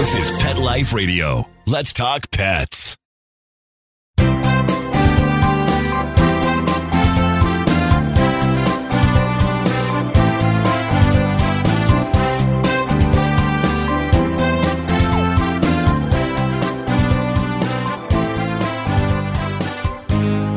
This is Pet Life Radio. Let's talk pets.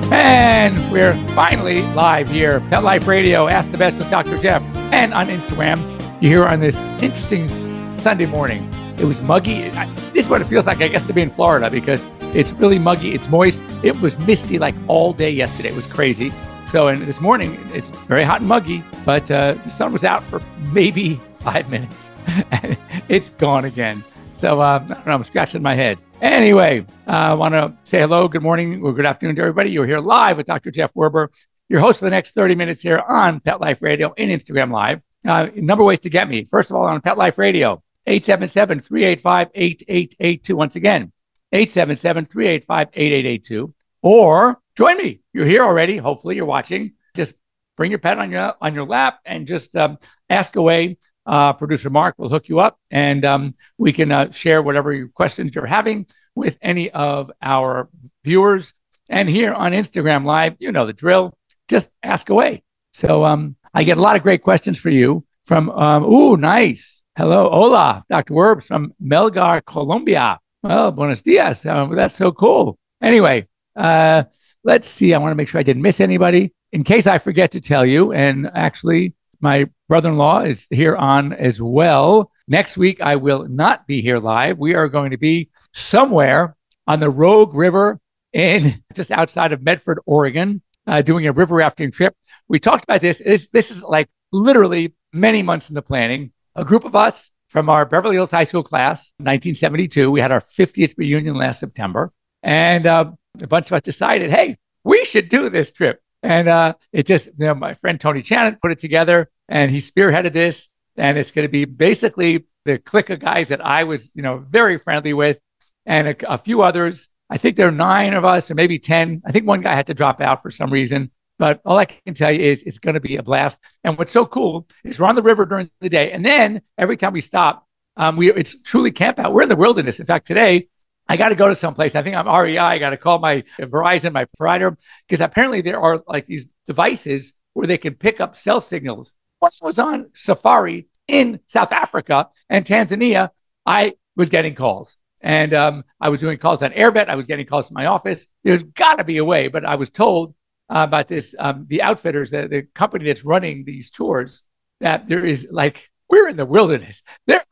And we're finally live here, Pet Life Radio, Ask the Vets with Dr. Jeff, and on Instagram. You're here on this interesting Sunday morning. It was muggy. I- This is what it feels like, I guess, to be in Florida because it's really muggy. It's moist. It was misty like all day yesterday. It was crazy. So, and this morning it's very hot and muggy, but uh, the sun was out for maybe five minutes, and it's gone again. So um, I. I'm scratching my head. Anyway, uh, I want to say hello, good morning, or good afternoon to everybody. You're here live with Dr. Jeff Werber, your host for the next 30 minutes here on Pet Life Radio and Instagram Live. Uh, number of ways to get me. First of all, on Pet Life Radio, 877 385 8882. Once again, 877 385 8882. Or join me. You're here already. Hopefully, you're watching. Just bring your pet on your on your lap and just um, ask away. Uh, Producer Mark will hook you up, and um, we can uh, share whatever questions you're having with any of our viewers. And here on Instagram Live, you know the drill. Just ask away. So um, I get a lot of great questions for you from. Um, ooh, nice. Hello, hola, Dr. Werbs from Melgar, Colombia. Well, buenos dias. Uh, that's so cool. Anyway, uh, let's see. I want to make sure I didn't miss anybody. In case I forget to tell you, and actually, my brother in law is here on as well. Next week, I will not be here live. We are going to be somewhere on the Rogue River in just outside of Medford, Oregon, uh, doing a river rafting trip. We talked about this. this. This is like literally many months in the planning. A group of us from our Beverly Hills High School class, 1972, we had our 50th reunion last September. And uh, a bunch of us decided, hey, we should do this trip. And uh, it just, you know, my friend Tony Channon put it together and he spearheaded this. And it's going to be basically the clique of guys that I was, you know, very friendly with and a, a few others. I think there are nine of us or maybe 10. I think one guy had to drop out for some reason. But all I can tell you is it's going to be a blast. And what's so cool is we're on the river during the day. And then every time we stop, um, we it's truly camp out. We're in the wilderness. In fact, today, I got to go to someplace. I think I'm REI. I got to call my Verizon, my provider, because apparently there are like these devices where they can pick up cell signals. When I was on safari in South Africa and Tanzania, I was getting calls. And um, I was doing calls on Airbet. I was getting calls from my office. There's got to be a way, but I was told uh, about this um, the outfitters, the, the company that's running these tours, that there is like we're in the wilderness. There's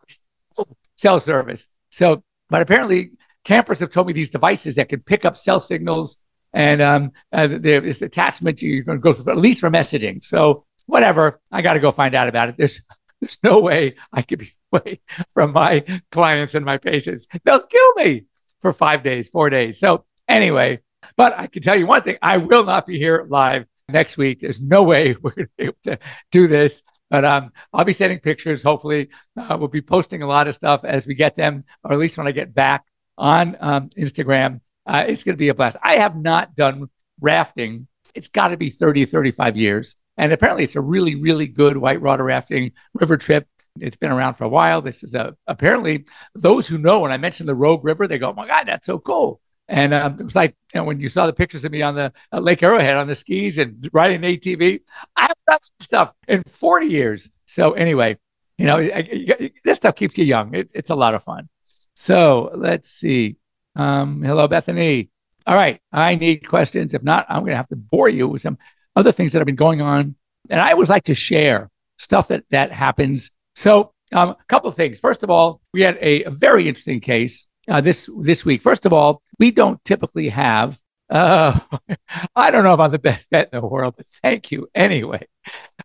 cell service. So, but apparently campers have told me these devices that can pick up cell signals and um, uh, there is attachment you're going to go through at least for messaging. So whatever, I got to go find out about it. There's there's no way I could be away from my clients and my patients. They'll kill me for five days, four days. So anyway, but I can tell you one thing: I will not be here live next week. There's no way we're going to be able to do this. But um, I'll be sending pictures. Hopefully, uh, we'll be posting a lot of stuff as we get them, or at least when I get back on um, Instagram. Uh, it's going to be a blast. I have not done rafting. It's got to be 30, 35 years. And apparently, it's a really, really good white water rafting river trip. It's been around for a while. This is a apparently those who know when I mentioned the Rogue River, they go, "Oh my God, that's so cool!" And um, it was like you know when you saw the pictures of me on the uh, Lake Arrowhead on the skis and riding ATV. I have done some stuff in 40 years. So anyway, you know I, I, this stuff keeps you young. It, it's a lot of fun. So let's see. Um, hello, Bethany. All right, I need questions. If not, I'm going to have to bore you with some other things that have been going on. And I always like to share stuff that that happens. So, um, a couple of things. First of all, we had a, a very interesting case uh, this this week. First of all, we don't typically have. Uh, I don't know if I'm the best vet in the world, but thank you anyway.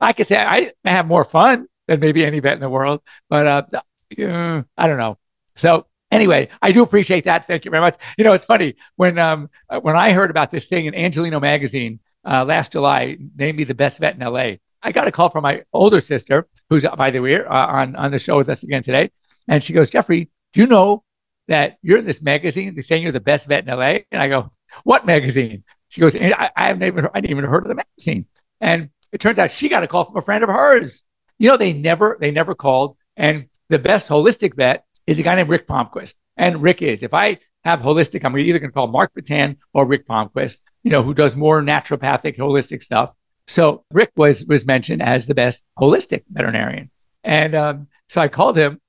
I could say I have more fun than maybe any vet in the world, but uh, uh, I don't know. So anyway, I do appreciate that. Thank you very much. You know, it's funny when um when I heard about this thing in Angeleno magazine uh, last July, named me the best vet in LA. I got a call from my older sister, who's by the way uh, on on the show with us again today, and she goes, Jeffrey, do you know that you're in this magazine? They're saying you're the best vet in LA, and I go, what magazine? She goes, I, I haven't even I didn't even heard of the magazine, and it turns out she got a call from a friend of hers. You know, they never they never called, and the best holistic vet is a guy named Rick Palmquist. And Rick is, if I have holistic, I'm either going to call Mark Battan or Rick Palmquist, you know, who does more naturopathic, holistic stuff. So Rick was was mentioned as the best holistic veterinarian. And um, so I called him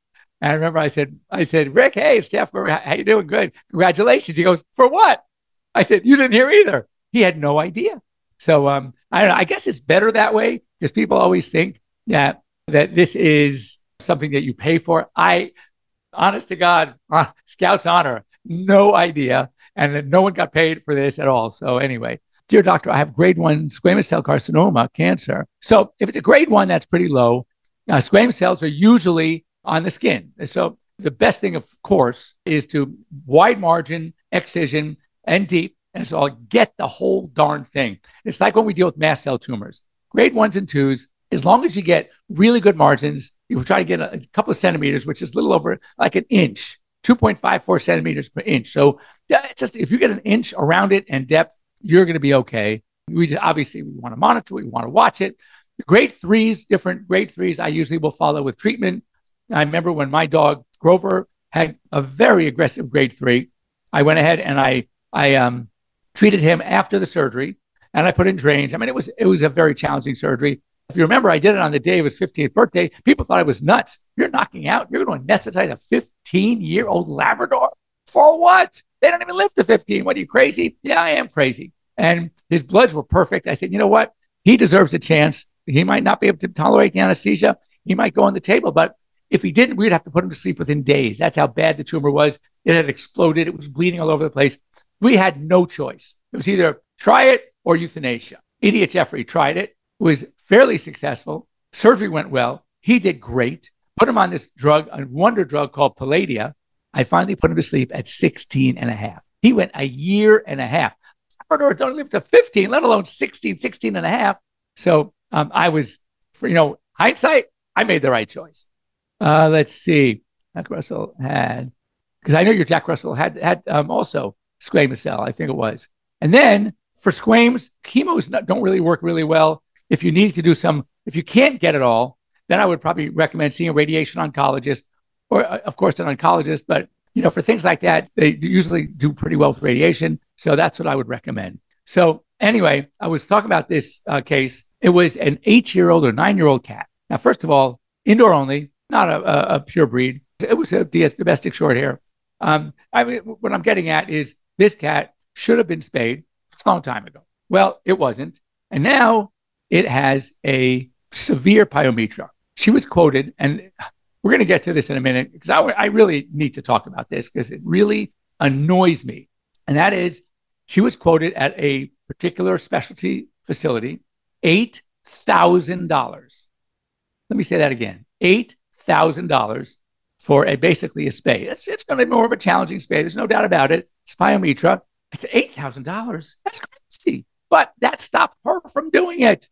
and I remember I said, I said, Rick, hey, it's Jeff. How you doing? Good. Congratulations. He goes, for what? I said, you didn't hear either. He had no idea. So um, I don't know. I guess it's better that way because people always think that that this is something that you pay for. I, honest to God, uh, Scouts honor, no idea, and no one got paid for this at all. So anyway, dear doctor, I have grade one squamous cell carcinoma, cancer. So if it's a grade one, that's pretty low. Uh, squamous cells are usually on the skin. So the best thing, of course, is to wide margin, excision, and deep. And so I'll get the whole darn thing. It's like when we deal with mast cell tumors. Grade ones and twos, as long as you get really good margins, you try to get a, couple of centimeters, which is a little over like an inch, 2.54 centimeters per inch. So just if you get an inch around it and depth, you're going to be okay. We just, obviously we want to monitor it, we want to watch it. Grade threes, different grade threes, I usually will follow with treatment I remember when my dog Grover had a very aggressive grade three. I went ahead and I I um, treated him after the surgery, and I put in drains. I mean, it was it was a very challenging surgery. If you remember, I did it on the day of his 15th birthday. People thought I was nuts. You're knocking out. You're going to anesthetize a 15 year old Labrador for what? They don't even live to 15. What are you crazy? Yeah, I am crazy. And his bloods were perfect. I said, you know what? He deserves a chance. He might not be able to tolerate the anesthesia. He might go on the table, but if he didn't, we'd have to put him to sleep within days. That's how bad the tumor was. It had exploded. It was bleeding all over the place. We had no choice. It was either try it or euthanasia. Idiot Jeffrey tried it, was fairly successful. Surgery went well. He did great. Put him on this drug, a wonder drug called Palladia. I finally put him to sleep at 16 and a half. He went a year and a half. Labradors don't live to 15, let alone 16, 16 and a half. So um, I was, for, you know, hindsight, I made the right choice. Uh, let's see. Jack Russell had, because I know your Jack Russell had had um, also squamous cell, I think it was. And then for squames, chemos don't really work really well. If you need to do some, if you can't get it all, then I would probably recommend seeing a radiation oncologist or, uh, of course, an oncologist. But you know, for things like that, they usually do pretty well with radiation. So that's what I would recommend. So anyway, I was talking about this uh, case. It was an eight-year-old or nine-year-old cat. Now, first of all, indoor only, not a, a, pure breed. It was a domestic short hair. Um, I mean, what I'm getting at is this cat should have been spayed a long time ago. Well, it wasn't. And now it has a severe pyometra. She was quoted, and we're going to get to this in a minute because I, I really need to talk about this because it really annoys me. And that is, she was quoted at a particular specialty facility, $8,000. Let me say that again eight thousand dollars for a basically a spay. It's, it's going to be more of a challenging spay. There's no doubt about it. It's pyometra. It's eight thousand dollars. That's crazy. But that stopped her from doing it.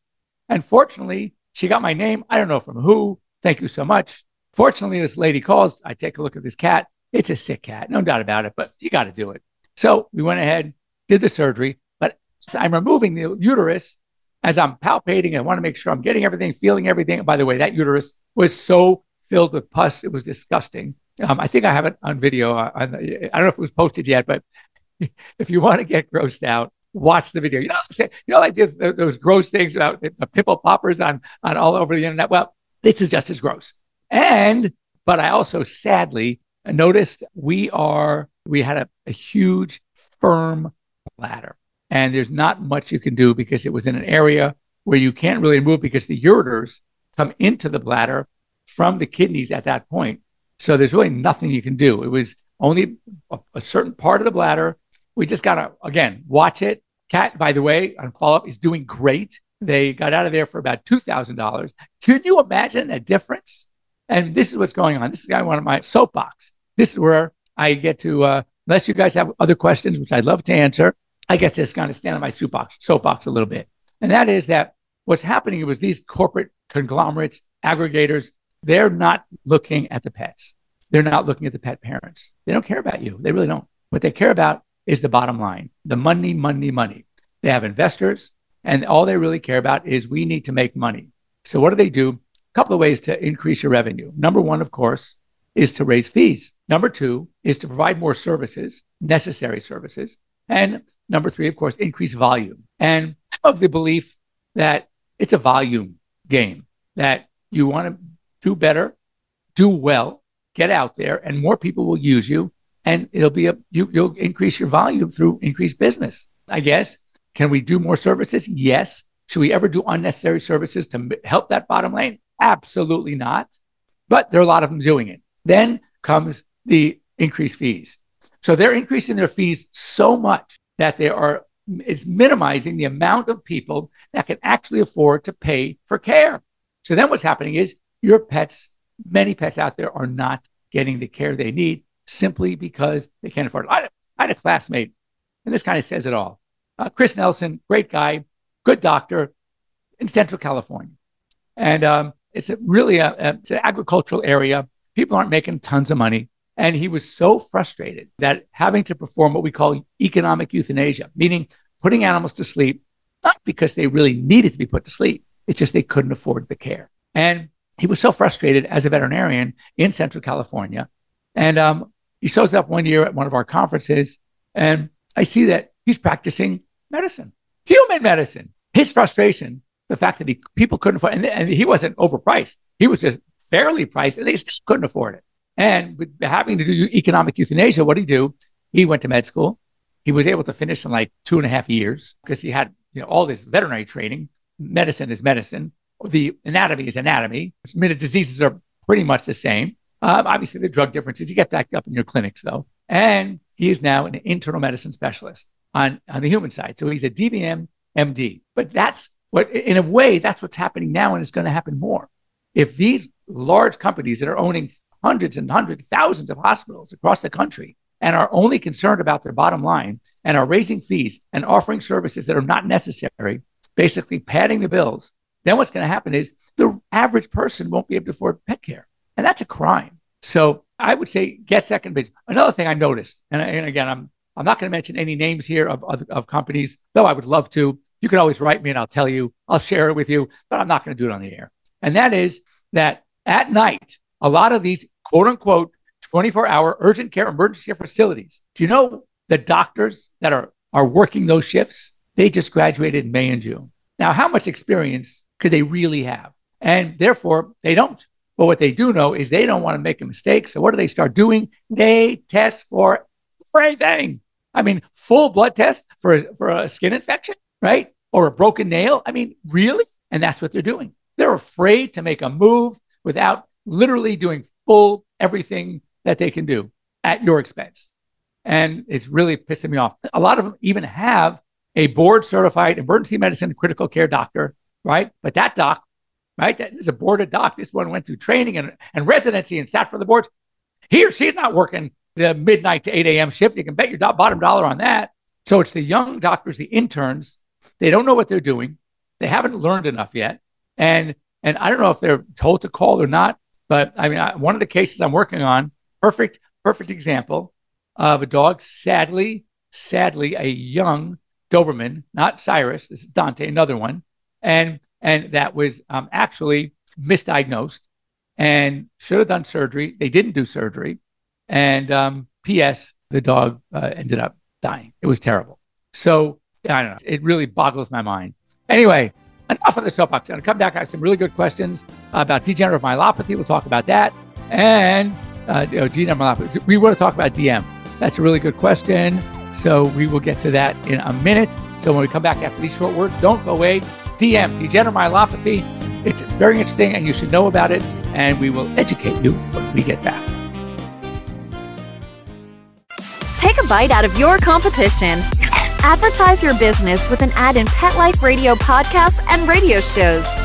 And fortunately, she got my name. I don't know from who. Thank you so much. Fortunately, this lady calls. I take a look at this cat. It's a sick cat, no doubt about it. But you got to do it. So we went ahead, did the surgery. But I'm removing the uterus as I'm palpating. I want to make sure I'm getting everything, feeling everything. By the way, that uterus was so filled with pus. It was disgusting. Um, I think I have it on video. On, I don't know if it was posted yet, but if you want to get grossed out, watch the video. You know, you know, like those gross things about the pimple poppers on on all over the internet. Well, this is just as gross. And but I also sadly noticed we are we had a, a huge firm bladder, and there's not much you can do because it was in an area where you can't really move because the ureters come into the bladder from the kidneys at that point. So there's really nothing you can do. It was only a, a certain part of the bladder. We just got to, again, watch it. Cat, by the way, on follow up is doing great. They got out of there for about $2,000. Can you imagine the difference? And this is what's going on. This is one of my soapbox. This is where I get to, uh, unless you guys have other questions, which I'd love to answer, I get to just kind of stand on my soapbox, soapbox a little bit. And that is that what's happening was these corporate conglomerates, aggregators, they're not looking at the pets. They're not looking at the pet parents. They don't care about you. They really don't. What they care about is the bottom line the money, money, money. They have investors, and all they really care about is we need to make money. So, what do they do? A couple of ways to increase your revenue. Number one, of course, is to raise fees. Number two is to provide more services, necessary services. And number three, of course, increase volume. And of the belief that it's a volume game, that you want to do better, do well, get out there, and more people will use you. And it'll be a, you, you'll increase your volume through increased business. I guess. Can we do more services? Yes. Should we ever do unnecessary services to help that bottom line? Absolutely not. But there are a lot of them doing it. Then comes the increased fees. So they're increasing their fees so much that they are it's minimizing the amount of people that can actually afford to pay for care. So then what's happening is your pets, many pets out there are not getting the care they need simply because they can't afford it. I, had a classmate, and this kind of says it all. Uh, Chris Nelson, great guy, good doctor in Central California. And um, it's a really a, a, it's an agricultural area. People aren't making tons of money. And he was so frustrated that having to perform what we call economic euthanasia, meaning putting animals to sleep, not because they really needed to be put to sleep, it's just they couldn't afford the care. And he was so frustrated as a veterinarian in Central California. And um, he shows up one year at one of our conferences, and I see that he's practicing medicine, human medicine. His frustration, the fact that he people couldn't afford, and, and he wasn't overpriced. He was just fairly priced, and they still couldn't afford it. And with having to do economic euthanasia, what did he do? He went to med school. He was able to finish in like two and a half years because he had you know all this veterinary training. Medicine is medicine. The anatomy is anatomy. The diseases are pretty much the same. Uh, obviously, the drug differences you get back up in your clinics though. And he is now an internal medicine specialist on, on the human side. So he's a DVM MD. But that's what, in a way, that's what's happening now and it's going to happen more. If these large companies that are owning hundreds and hundreds, thousands of hospitals across the country and are only concerned about their bottom line and are raising fees and offering services that are not necessary, basically padding the bills, then what's going to happen is the average person won't be able to afford pet care. And that's a crime. So I would say get second base. Another thing I noticed, and, and again, I'm I'm not going to mention any names here of, of, of companies, though I would love to. You can always write me and I'll tell you, I'll share it with you, but I'm not going to do it on the air. And that is that at night, a lot of these quote unquote 24 hour urgent care emergency care facilities, do you know the doctors that are, are working those shifts? They just graduated in May and June. Now, how much experience could they really have? And therefore, they don't. But what they do know is they don't want to make a mistake. So what do they start doing? They test for everything. I mean, full blood test for, for a skin infection, right? Or a broken nail. I mean, really? And that's what they're doing. They're afraid to make a move without literally doing full everything that they can do at your expense. And it's really pissing me off. A lot of them even have a board certified emergency medicine critical care doctor, right? But that doc, right, that is a boarded doc. This one went through training and, and residency and sat for the boards. He or she's not working the midnight to 8 a.m. shift. You can bet your do- bottom dollar on that. So it's the young doctors, the interns. They don't know what they're doing. They haven't learned enough yet. And and I don't know if they're told to call or not. But I mean, I, one of the cases I'm working on, perfect, perfect example of a dog. Sadly, sadly, a young Doberman, not Cyrus. This is Dante, another one, and and that was um, actually misdiagnosed and should have done surgery. They didn't do surgery, and um, P.S. The dog uh, ended up dying. It was terrible. So I don't know. It really boggles my mind. Anyway, enough of the soapbox. I'm to come back. I have some really good questions about degenerative myelopathy. We'll talk about that. And uh, you know, degenerative myelopathy. We want to talk about DM. That's a really good question. So we will get to that in a minute. So when we come back after these short words, don't go away. DM, degenerative myelopathy. It's very interesting and you should know about it. And we will educate you when we get back. Take a bite out of your competition. Advertise your business with an ad in Pet Life Radio podcasts and radio shows.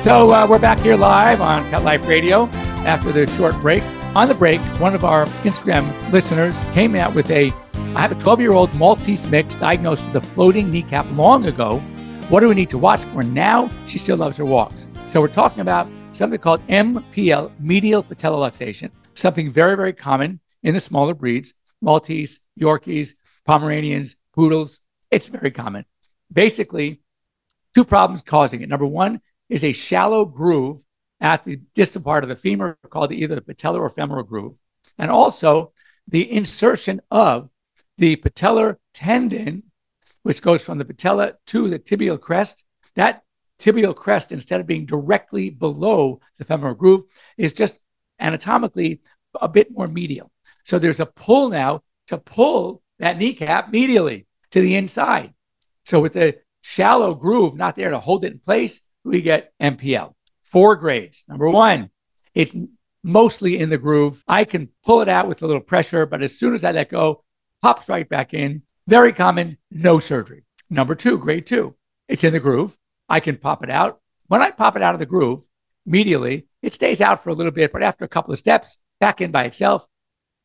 So uh, we're back here live on Pet Life Radio after the short break. On the break, one of our Instagram listeners came out with a I have a 12 year old Maltese mix diagnosed with a floating kneecap long ago. What do we need to watch for now? She still loves her walks. So we're talking about something called MPL, medial patella luxation, something very, very common in the smaller breeds, Maltese, Yorkies, Pomeranians, Poodles. It's very common. Basically, two problems causing it. Number one is a shallow groove at the distal part of the femur called either the patellar or femoral groove. And also the insertion of the patellar tendon, which goes from the patella to the tibial crest. That tibial crest, instead of being directly below the femoral groove, is just anatomically a bit more medial. So there's a pull now to pull that kneecap medially to the inside. So with the shallow groove not there to hold it in place, we get MPL. Four grades. Number one, it's mostly in the groove. I can pull it out with a little pressure, but as soon as I let go, pops right back in. Very common, no surgery. Number two, grade two, it's in the groove. I can pop it out. When I pop it out of the groove, medially, it stays out for a little bit, but after a couple of steps, back in by itself.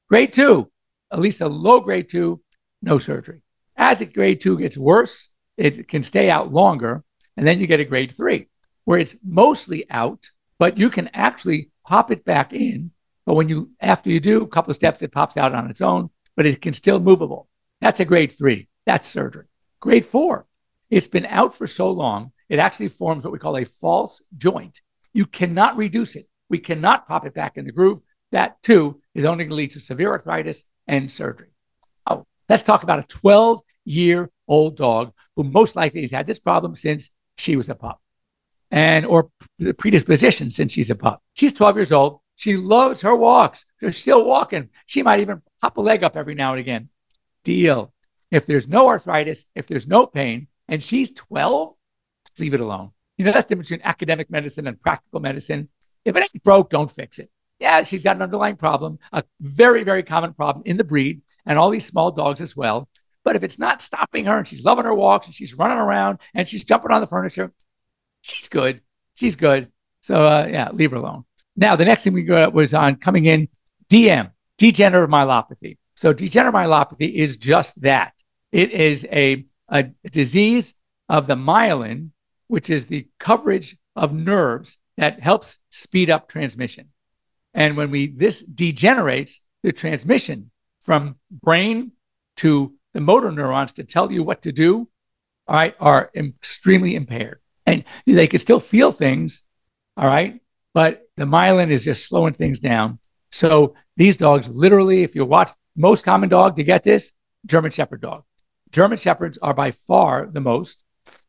Grade two, at least a low grade two, no surgery. As a grade two gets worse, it can stay out longer. And then you get a grade three, where it's mostly out, but you can actually pop it back in. But when you, after you do a couple of steps, it pops out on its own, but it can still movable. That's a grade three. That's surgery. Grade four, it's been out for so long, it actually forms what we call a false joint. You cannot reduce it. We cannot pop it back in the groove. That too is only going to lead to severe arthritis and surgery. Oh, let's talk about a 12 year old dog who most likely has had this problem since she was a pup and or predisposition since she's a pup. She's 12 years old. She loves her walks. She's still walking. She might even hop a leg up every now and again. Deal. If there's no arthritis, if there's no pain, and she's 12, leave it alone. You know, that's the difference between academic medicine and practical medicine. If it ain't broke, don't fix it. Yeah, she's got an underlying problem, a very, very common problem in the breed and all these small dogs as well. But if it's not stopping her and she's loving her walks and she's running around and she's jumping on the furniture, she's good. She's good. So uh, yeah, leave her alone. Now the next thing we got was on coming in DM, degenerative myelopathy. So degenerative myelopathy is just that. It is a, a disease of the myelin, which is the coverage of nerves that helps speed up transmission. And when we this degenerates, the transmission from brain to the motor neurons to tell you what to do, all right, are extremely impaired. And they can still feel things, all right, but the myelin is just slowing things down. So these dogs, literally, if you watch most common dog to get this, German Shepherd dog. German Shepherds are by far the most.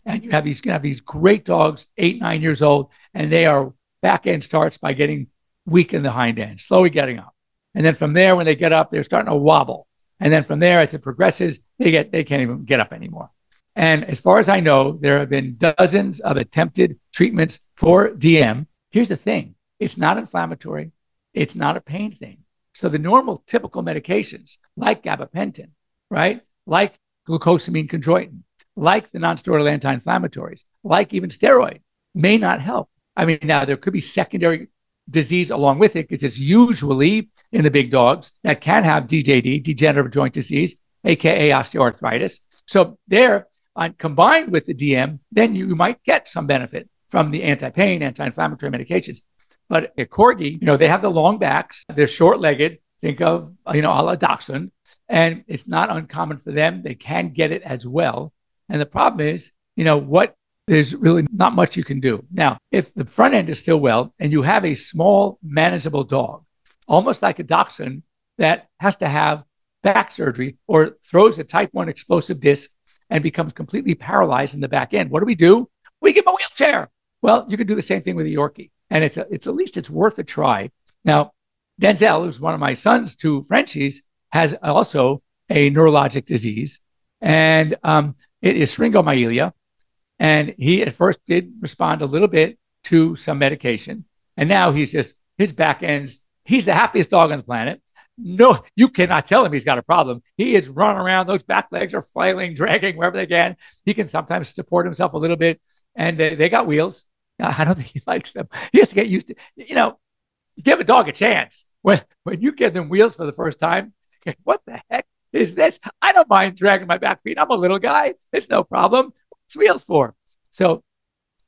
And you have these, you have these great dogs, eight, nine years old, and they are back end starts by getting weak in the hind end, slowly getting up. And then from there, when they get up, they're starting to wobble. And then from there, as it progresses, they get they can't even get up anymore. And as far as I know, there have been dozens of attempted treatments for DM. Here's the thing: it's not inflammatory, it's not a pain thing. So the normal, typical medications like gabapentin, right, like glucosamine chondroitin, like the non-steroidal anti-inflammatories, like even steroid, may not help. I mean, now there could be secondary disease along with it because it's usually in the big dogs that can have DJD, degenerative joint disease, aka osteoarthritis. So there, uh, combined with the DM, then you might get some benefit from the anti-pain, anti-inflammatory medications. But a corgi, you know, they have the long backs, they're short-legged. Think of you know a la dachshund, and it's not uncommon for them. They can get it as well. And the problem is, you know, what there's really not much you can do. Now, if the front end is still well and you have a small, manageable dog, almost like a dachshund that has to have back surgery or throws a type 1 explosive disc and becomes completely paralyzed in the back end, what do we do? We give him a wheelchair. Well, you can do the same thing with a Yorkie. And it's, a, it's at least it's worth a try. Now, Denzel, who's one of my sons, two Frenchies, has also a neurologic disease, and um, it is syringomyelia And he at first did respond a little bit to some medication. And now he's just, his back ends, he's the happiest dog on the planet. No, you cannot tell him he's got a problem. He is running around. Those back legs are flailing, dragging wherever they can. He can sometimes support himself a little bit. And uh, they got wheels. I don't think he likes them. He has to get used to, you know, give a dog a chance. When, when you give them wheels for the first time, what the heck is this? I don't mind dragging my back feet. I'm a little guy. It's no problem. What's wheels for? So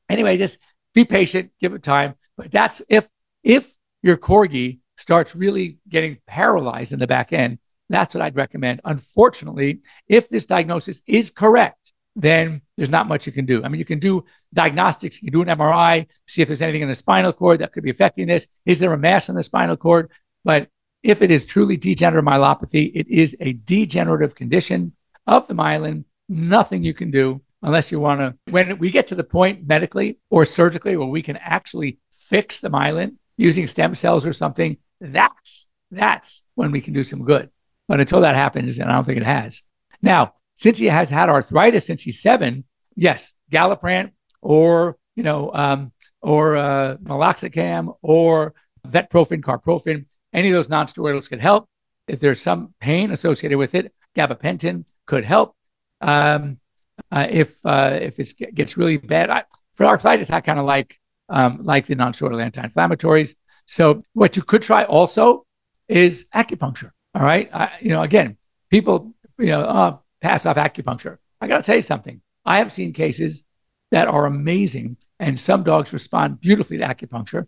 anyway, just be patient, give it time. But that's if if your corgi starts really getting paralyzed in the back end, that's what I'd recommend. Unfortunately, if this diagnosis is correct, then there's not much you can do. I mean, you can do diagnostics, you can do an MRI, see if there's anything in the spinal cord that could be affecting this. Is there a mass in the spinal cord? But if it is truly degenerative myelopathy, it is a degenerative condition of the myelin. Nothing you can do unless you want to. When we get to the point medically or surgically where we can actually fix the myelin using stem cells or something, that's that's when we can do some good. But until that happens, and I don't think it has. Now, since he has had arthritis since he's seven, yes, Galliprant or you know, um, or uh, meloxicam or vetprofen, carprofen any of those nonsteroidals could help. If there's some pain associated with it, gabapentin could help. Um, uh, if uh, if it gets really bad, I, for arthritis, I kind of like um, like the nonsteroidal anti-inflammatories. So what you could try also is acupuncture. All right, I, you know, again, people you know uh, pass off acupuncture. I got to tell you something. I have seen cases that are amazing, and some dogs respond beautifully to acupuncture.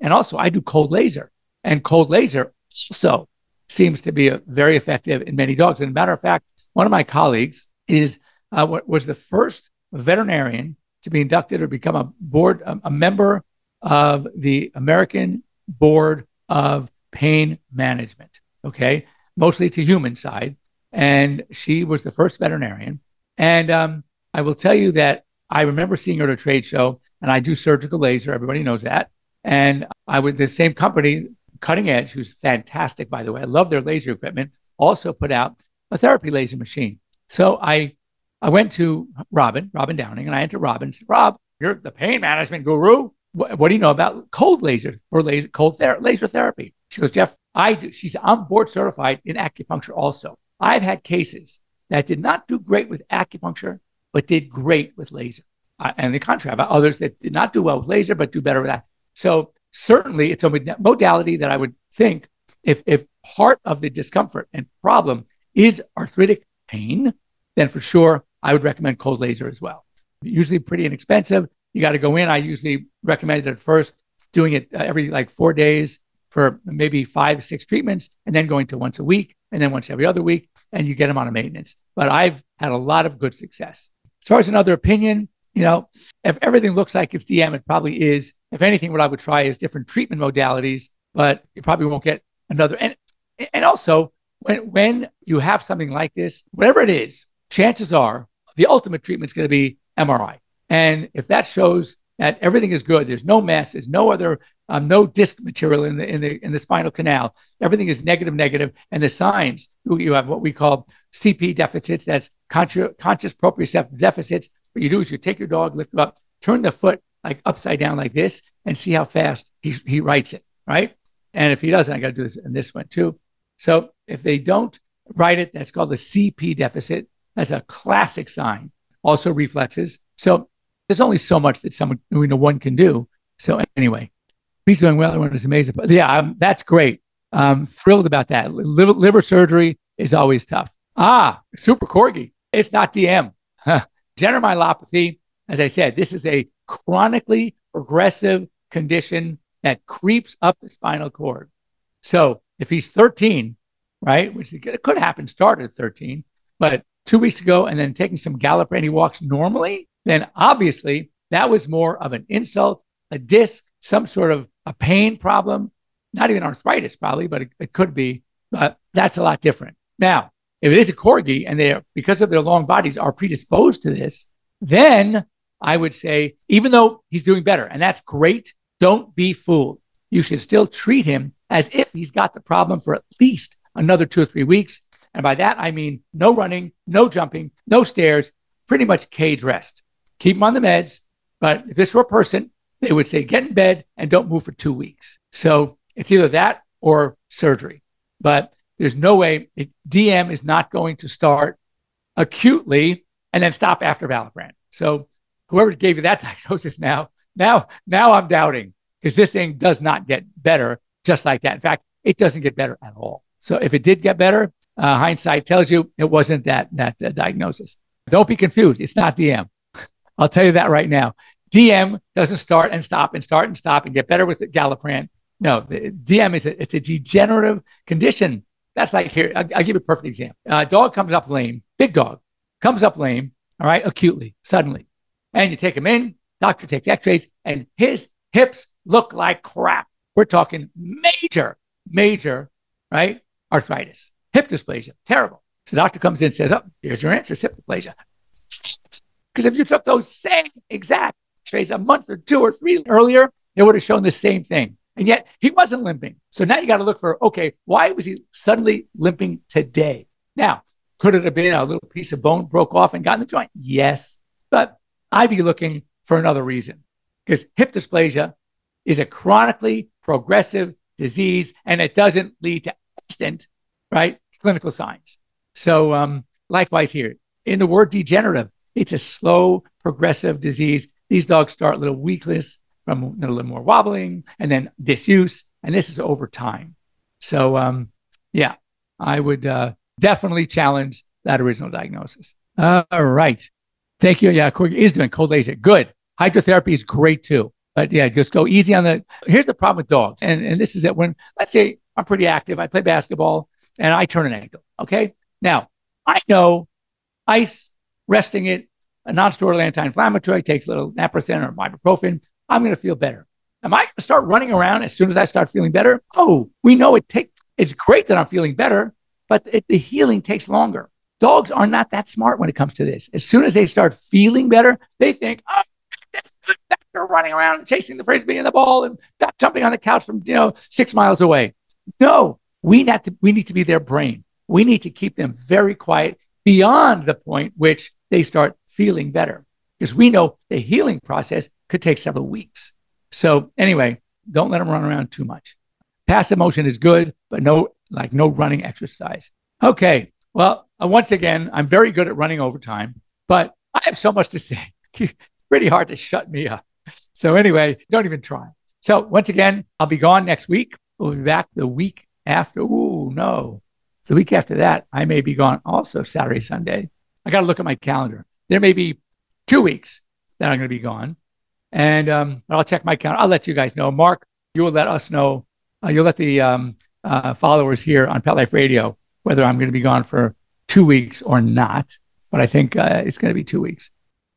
And also, I do cold laser. And cold laser also seems to be a, very effective in many dogs. And matter of fact, one of my colleagues is uh, was the first veterinarian to be inducted or become a board a, a member of the American Board of Pain Management. Okay, mostly to human side, and she was the first veterinarian. And um, I will tell you that I remember seeing her at a trade show, and I do surgical laser. Everybody knows that. And I was the same company Cutting Edge, who's fantastic, by the way. I love their laser equipment. Also put out a therapy laser machine. So I I went to Robin, Robin Downing, and I to Robin and said, Rob, you're the pain management guru. What, do you know about cold laser or laser cold ther- laser therapy? She goes, Jeff, I do. She's on board certified in acupuncture also. I've had cases that did not do great with acupuncture, but did great with laser. Uh, and the contrary, I've others that did not do well with laser, but do better with that. So certainly it's a modality that I would think if, if part of the discomfort and problem is arthritic pain, then for sure I would recommend cold laser as well. Usually pretty inexpensive. You got to go in. I usually recommend it at first, doing it uh, every like four days for maybe five, six treatments, and then going to once a week and then once every other week, and you get them on a maintenance. But I've had a lot of good success. As far as another opinion, you know, if everything looks like it's DM, it probably is. If anything, what I would try is different treatment modalities, but you probably won't get another. And and also, when when you have something like this, whatever it is, chances are the ultimate treatment is going to be MRI. And if that shows that everything is good, there's no mass, there's no other, um, no disc material in the in the in the spinal canal, everything is negative, negative, and the signs you have what we call CP deficits, that's conscious, conscious proprioceptive deficits, what you do is you take your dog, lift him up, turn the foot like upside down like this, and see how fast he, he rights it, right? And if he doesn't, I got to do this in this one too. So if they don't right it, that's called the CP deficit. That's a classic sign. Also reflexes. So there's only so much that someone you know one can do. So anyway, he's doing well. Everyone is amazing. But yeah, um, that's great. I'm thrilled about that. Liver, liver surgery is always tough. Ah, super corgi. It's not DM. Degenerative myelopathy, as I said, this is a chronically progressive condition that creeps up the spinal cord. So if he's 13, right, which it could happen, start at 13, but two weeks ago and then taking some Galliprant, he walks normally, then obviously that was more of an insult, a disc, some sort of a pain problem, not even arthritis probably, but it, it could be. But that's a lot different. Now, if it is a corgi and they are, because of their long bodies, are predisposed to this, then I would say, even though he's doing better, and that's great, don't be fooled. You should still treat him as if he's got the problem for at least another two or three weeks. And by that, I mean no running, no jumping, no stairs, pretty much cage rest. Keep them on the meds. But if this were a person, they would say get in bed and don't move for two weeks. So it's either that or surgery. But there's no way it, DM is not going to start acutely and then stop after Galliprant. So whoever gave you that diagnosis now, now, now I'm doubting because this thing does not get better just like that. In fact, it doesn't get better at all. So if it did get better, uh, hindsight tells you it wasn't that that uh, diagnosis. Don't be confused. It's not DM. I'll tell you that right now. DM doesn't start and stop and start and stop and get better with Galliprant. No, DM is a, it's a degenerative condition. That's like here. I'll, I'll give you a perfect example. Uh, dog comes up lame, big dog comes up lame. All right, acutely, suddenly, and you take him in. Doctor takes X-rays, and his hips look like crap. We're talking major, major, right? Arthritis, hip dysplasia, terrible. So doctor comes in and says, "Oh, here's your answer: hip dysplasia." Because if you took those same exact X-rays a month or two or three earlier, it would have shown the same thing. And yet he wasn't limping. So now you got to look for, okay, why was he suddenly limping today? Now, could it have been a little piece of bone broke off and got in the joint? Yes. But I'd be looking for another reason because hip dysplasia is a chronically progressive disease and it doesn't lead to instant, right? Clinical signs. So, um, likewise here, in the word degenerative, it's a slow, progressive disease. These dogs start a little weakness from a little more wobbling and then disuse. And this is over time. So, um, yeah, I would uh, definitely challenge that original diagnosis. all right. Thank you. Yeah, Corey is doing cold laser. Good. Hydrotherapy is great too. But yeah, just go easy on the. Here's the problem with dogs. And, and this is that When, let's say I'm pretty active, I play basketball and I turn an ankle. Okay. Now, I know ice, resting it, a non-steroidal anti-inflammatory, takes a little naproxen or ibuprofen. I'm going to feel better. Am I going to start running around as soon as I start feeling better? Oh, we know it takes. It's great that I'm feeling better, but it, the healing takes longer. Dogs are not that smart when it comes to this. As soon as they start feeling better, they think, oh, they're running around and chasing the frisbee and the ball and jumping on the couch from you know six miles away. No, we need to we need to be their brain. We need to keep them very quiet beyond the point which they start feeling better because we know the healing process could take several weeks. So anyway, don't let them run around too much. Passive motion is good, but no like no running exercise. Okay. Well, uh, once again, I'm very good at running over time, but I have so much to say. it's pretty hard to shut me up. So anyway, don't even try. So once again, I'll be gone next week. We'll be back the week after. Ooh, no. The week after that, I may be gone also Saturday, Sunday. I got to look at my calendar. There may be two weeks that I'm going to be gone. And um, I'll check my calendar. I'll let you guys know. Mark, you will let us know. Uh, you'll let the um, uh, followers here on Pet Life Radio whether I'm going to be gone for two weeks or not. But I think uh, it's going to be two weeks.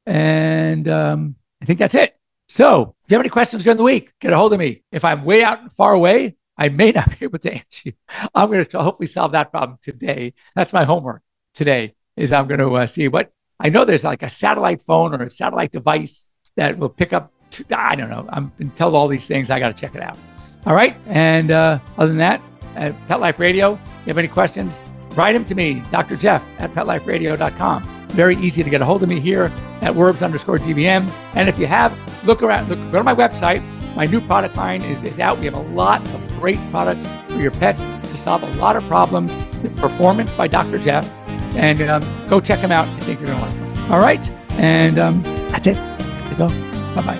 And um, I think that's it. So if you have any questions during the week, get a hold of me. If I'm way out and far away, I may not be able to answer you. I'm going to hopefully solve that problem today. That's my homework today is I'm going to uh, see what I know there's like a satellite phone or a satellite device that will pick up. I don't know. I'm told all these things. I got to check it out. All right. And uh, other than that, at Pet Life Radio, if you have any questions, write them to me, Dr. Jeff at PetLifeRadio.com. Very easy to get a hold of me here at Werbs underscore DVM. And if you have, look around, look, go to my website. My new product line is, is out. We have a lot of great products for your pets to solve a lot of problems. The Performance by Dr. Jeff. And um, go check them out. I think you're going to like them. All right. And um, that's it. To go. Bye bye.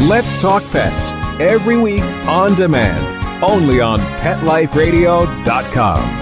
Let's talk pets every week on demand, only on PetLifeRadio.com.